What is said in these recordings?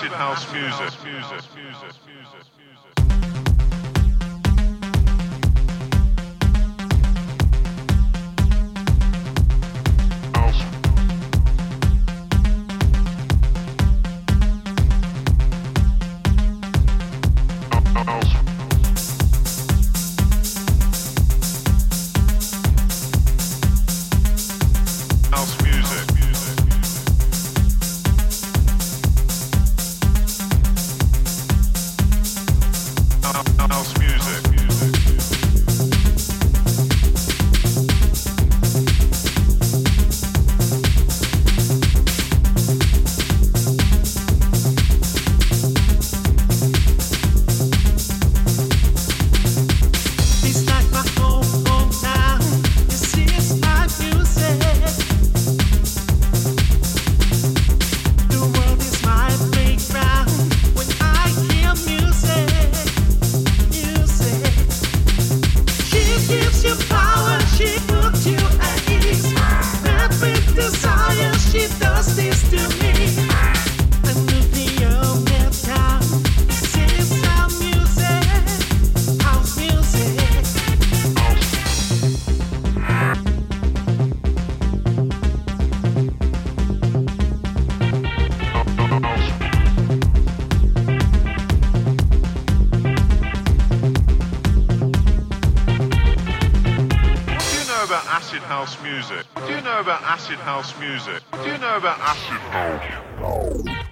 acid house music. about acid house music? What do you know about acid house music? What do you know about acid house?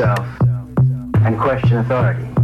And question authority.